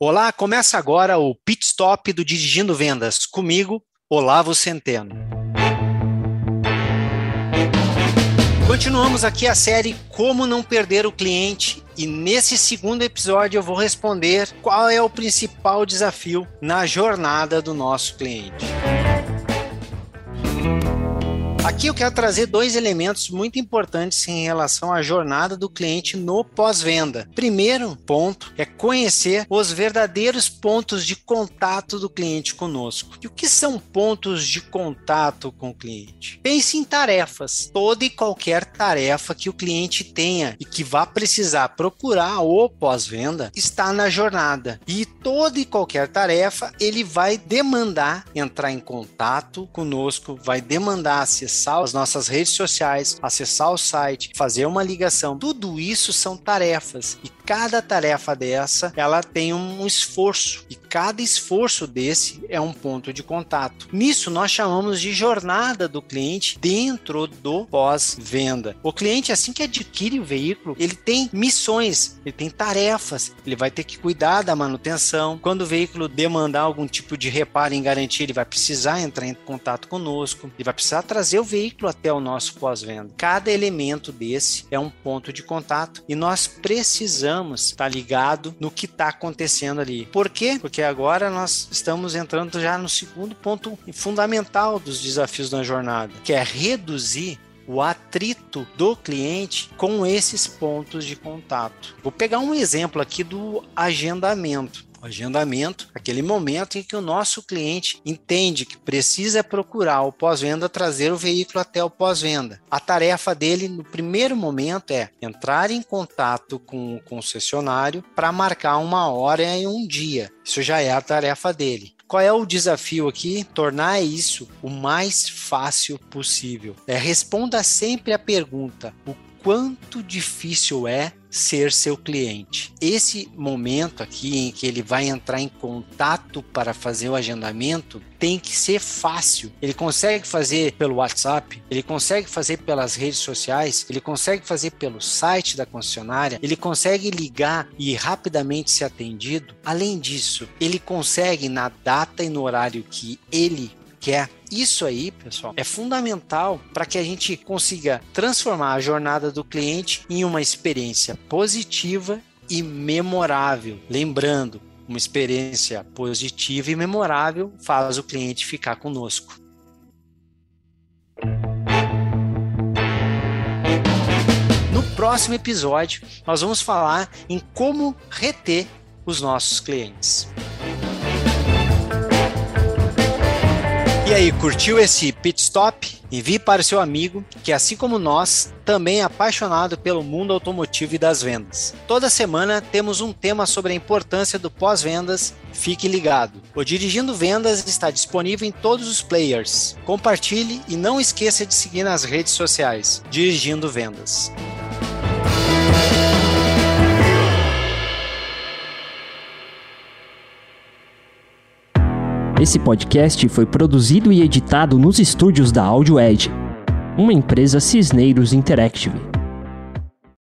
Olá, começa agora o Pit Stop do Dirigindo Vendas. Comigo, Olavo Centeno. Continuamos aqui a série Como Não Perder o Cliente e nesse segundo episódio eu vou responder qual é o principal desafio na jornada do nosso cliente. Aqui eu quero trazer dois elementos muito importantes em relação à jornada do cliente no pós-venda. Primeiro ponto é conhecer os verdadeiros pontos de contato do cliente conosco. E o que são pontos de contato com o cliente? Pense em tarefas. Toda e qualquer tarefa que o cliente tenha e que vá precisar procurar o pós-venda está na jornada. E toda e qualquer tarefa ele vai demandar entrar em contato conosco, vai demandar acessar acessar as nossas redes sociais, acessar o site, fazer uma ligação. Tudo isso são tarefas e cada tarefa dessa, ela tem um esforço e cada esforço desse é um ponto de contato. Nisso nós chamamos de jornada do cliente dentro do pós-venda. O cliente assim que adquire o veículo, ele tem missões, ele tem tarefas, ele vai ter que cuidar da manutenção. Quando o veículo demandar algum tipo de reparo em garantia, ele vai precisar entrar em contato conosco, ele vai precisar trazer o veículo até o nosso pós-venda. Cada elemento desse é um ponto de contato e nós precisamos estar ligado no que está acontecendo ali. Por quê? Porque agora nós estamos entrando já no segundo ponto fundamental dos desafios da jornada, que é reduzir o atrito do cliente com esses pontos de contato. Vou pegar um exemplo aqui do agendamento agendamento, aquele momento em que o nosso cliente entende que precisa procurar o pós-venda, trazer o veículo até o pós-venda. A tarefa dele no primeiro momento é entrar em contato com o concessionário para marcar uma hora e um dia. Isso já é a tarefa dele. Qual é o desafio aqui? Tornar isso o mais fácil possível. É, responda sempre a pergunta: o quanto difícil é ser seu cliente. Esse momento aqui em que ele vai entrar em contato para fazer o agendamento tem que ser fácil. Ele consegue fazer pelo WhatsApp, ele consegue fazer pelas redes sociais, ele consegue fazer pelo site da concessionária, ele consegue ligar e rapidamente ser atendido. Além disso, ele consegue na data e no horário que ele quer isso aí, pessoal, é fundamental para que a gente consiga transformar a jornada do cliente em uma experiência positiva e memorável. Lembrando, uma experiência positiva e memorável faz o cliente ficar conosco. No próximo episódio, nós vamos falar em como reter os nossos clientes. E aí, curtiu esse pit stop? Envie para o seu amigo, que assim como nós, também é apaixonado pelo mundo automotivo e das vendas. Toda semana temos um tema sobre a importância do pós-vendas. Fique ligado. O Dirigindo Vendas está disponível em todos os players. Compartilhe e não esqueça de seguir nas redes sociais. Dirigindo Vendas. Esse podcast foi produzido e editado nos estúdios da Audio Edge, uma empresa Cisneiros Interactive.